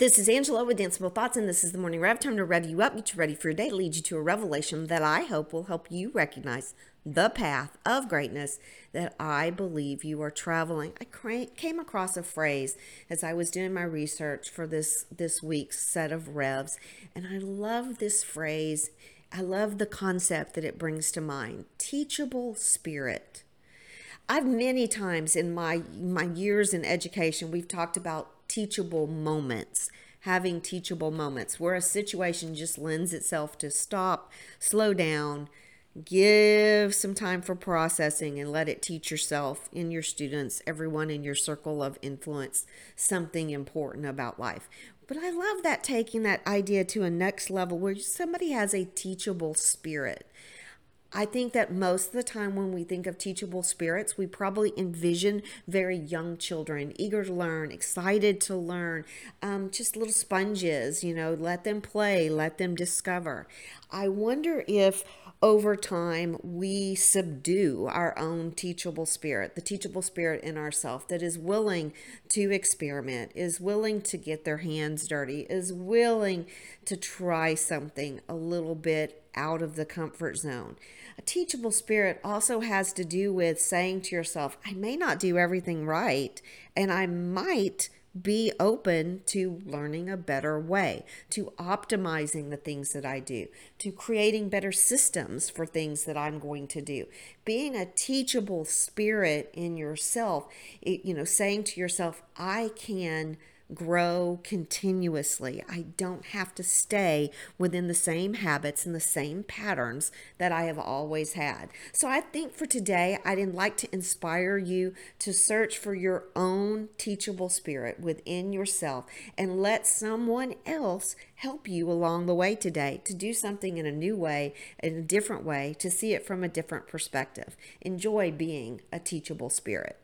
This is Angela with Danceable Thoughts, and this is the Morning Rev. Time to rev you up, get you ready for your day, lead you to a revelation that I hope will help you recognize the path of greatness that I believe you are traveling. I came across a phrase as I was doing my research for this this week's set of revs, and I love this phrase. I love the concept that it brings to mind. Teachable spirit. I've many times in my my years in education, we've talked about teachable moments, having teachable moments where a situation just lends itself to stop, slow down, give some time for processing and let it teach yourself and your students, everyone in your circle of influence, something important about life. But I love that taking that idea to a next level where somebody has a teachable spirit. I think that most of the time when we think of teachable spirits, we probably envision very young children, eager to learn, excited to learn, um, just little sponges, you know, let them play, let them discover. I wonder if over time we subdue our own teachable spirit, the teachable spirit in ourself that is willing to experiment, is willing to get their hands dirty, is willing to try something a little bit out of the comfort zone. A teachable spirit also has to do with saying to yourself, I may not do everything right, and I might be open to learning a better way, to optimizing the things that I do, to creating better systems for things that I'm going to do. Being a teachable spirit in yourself, it, you know, saying to yourself, I can grow continuously. I don't have to stay within the same habits and the same patterns that I have always had. So I think for today, I'd like to inspire you to search for your own teachable spirit within yourself and let someone else help you along the way today to do something in a new way, in a different way, to see it from a different perspective. Enjoy being a teachable spirit.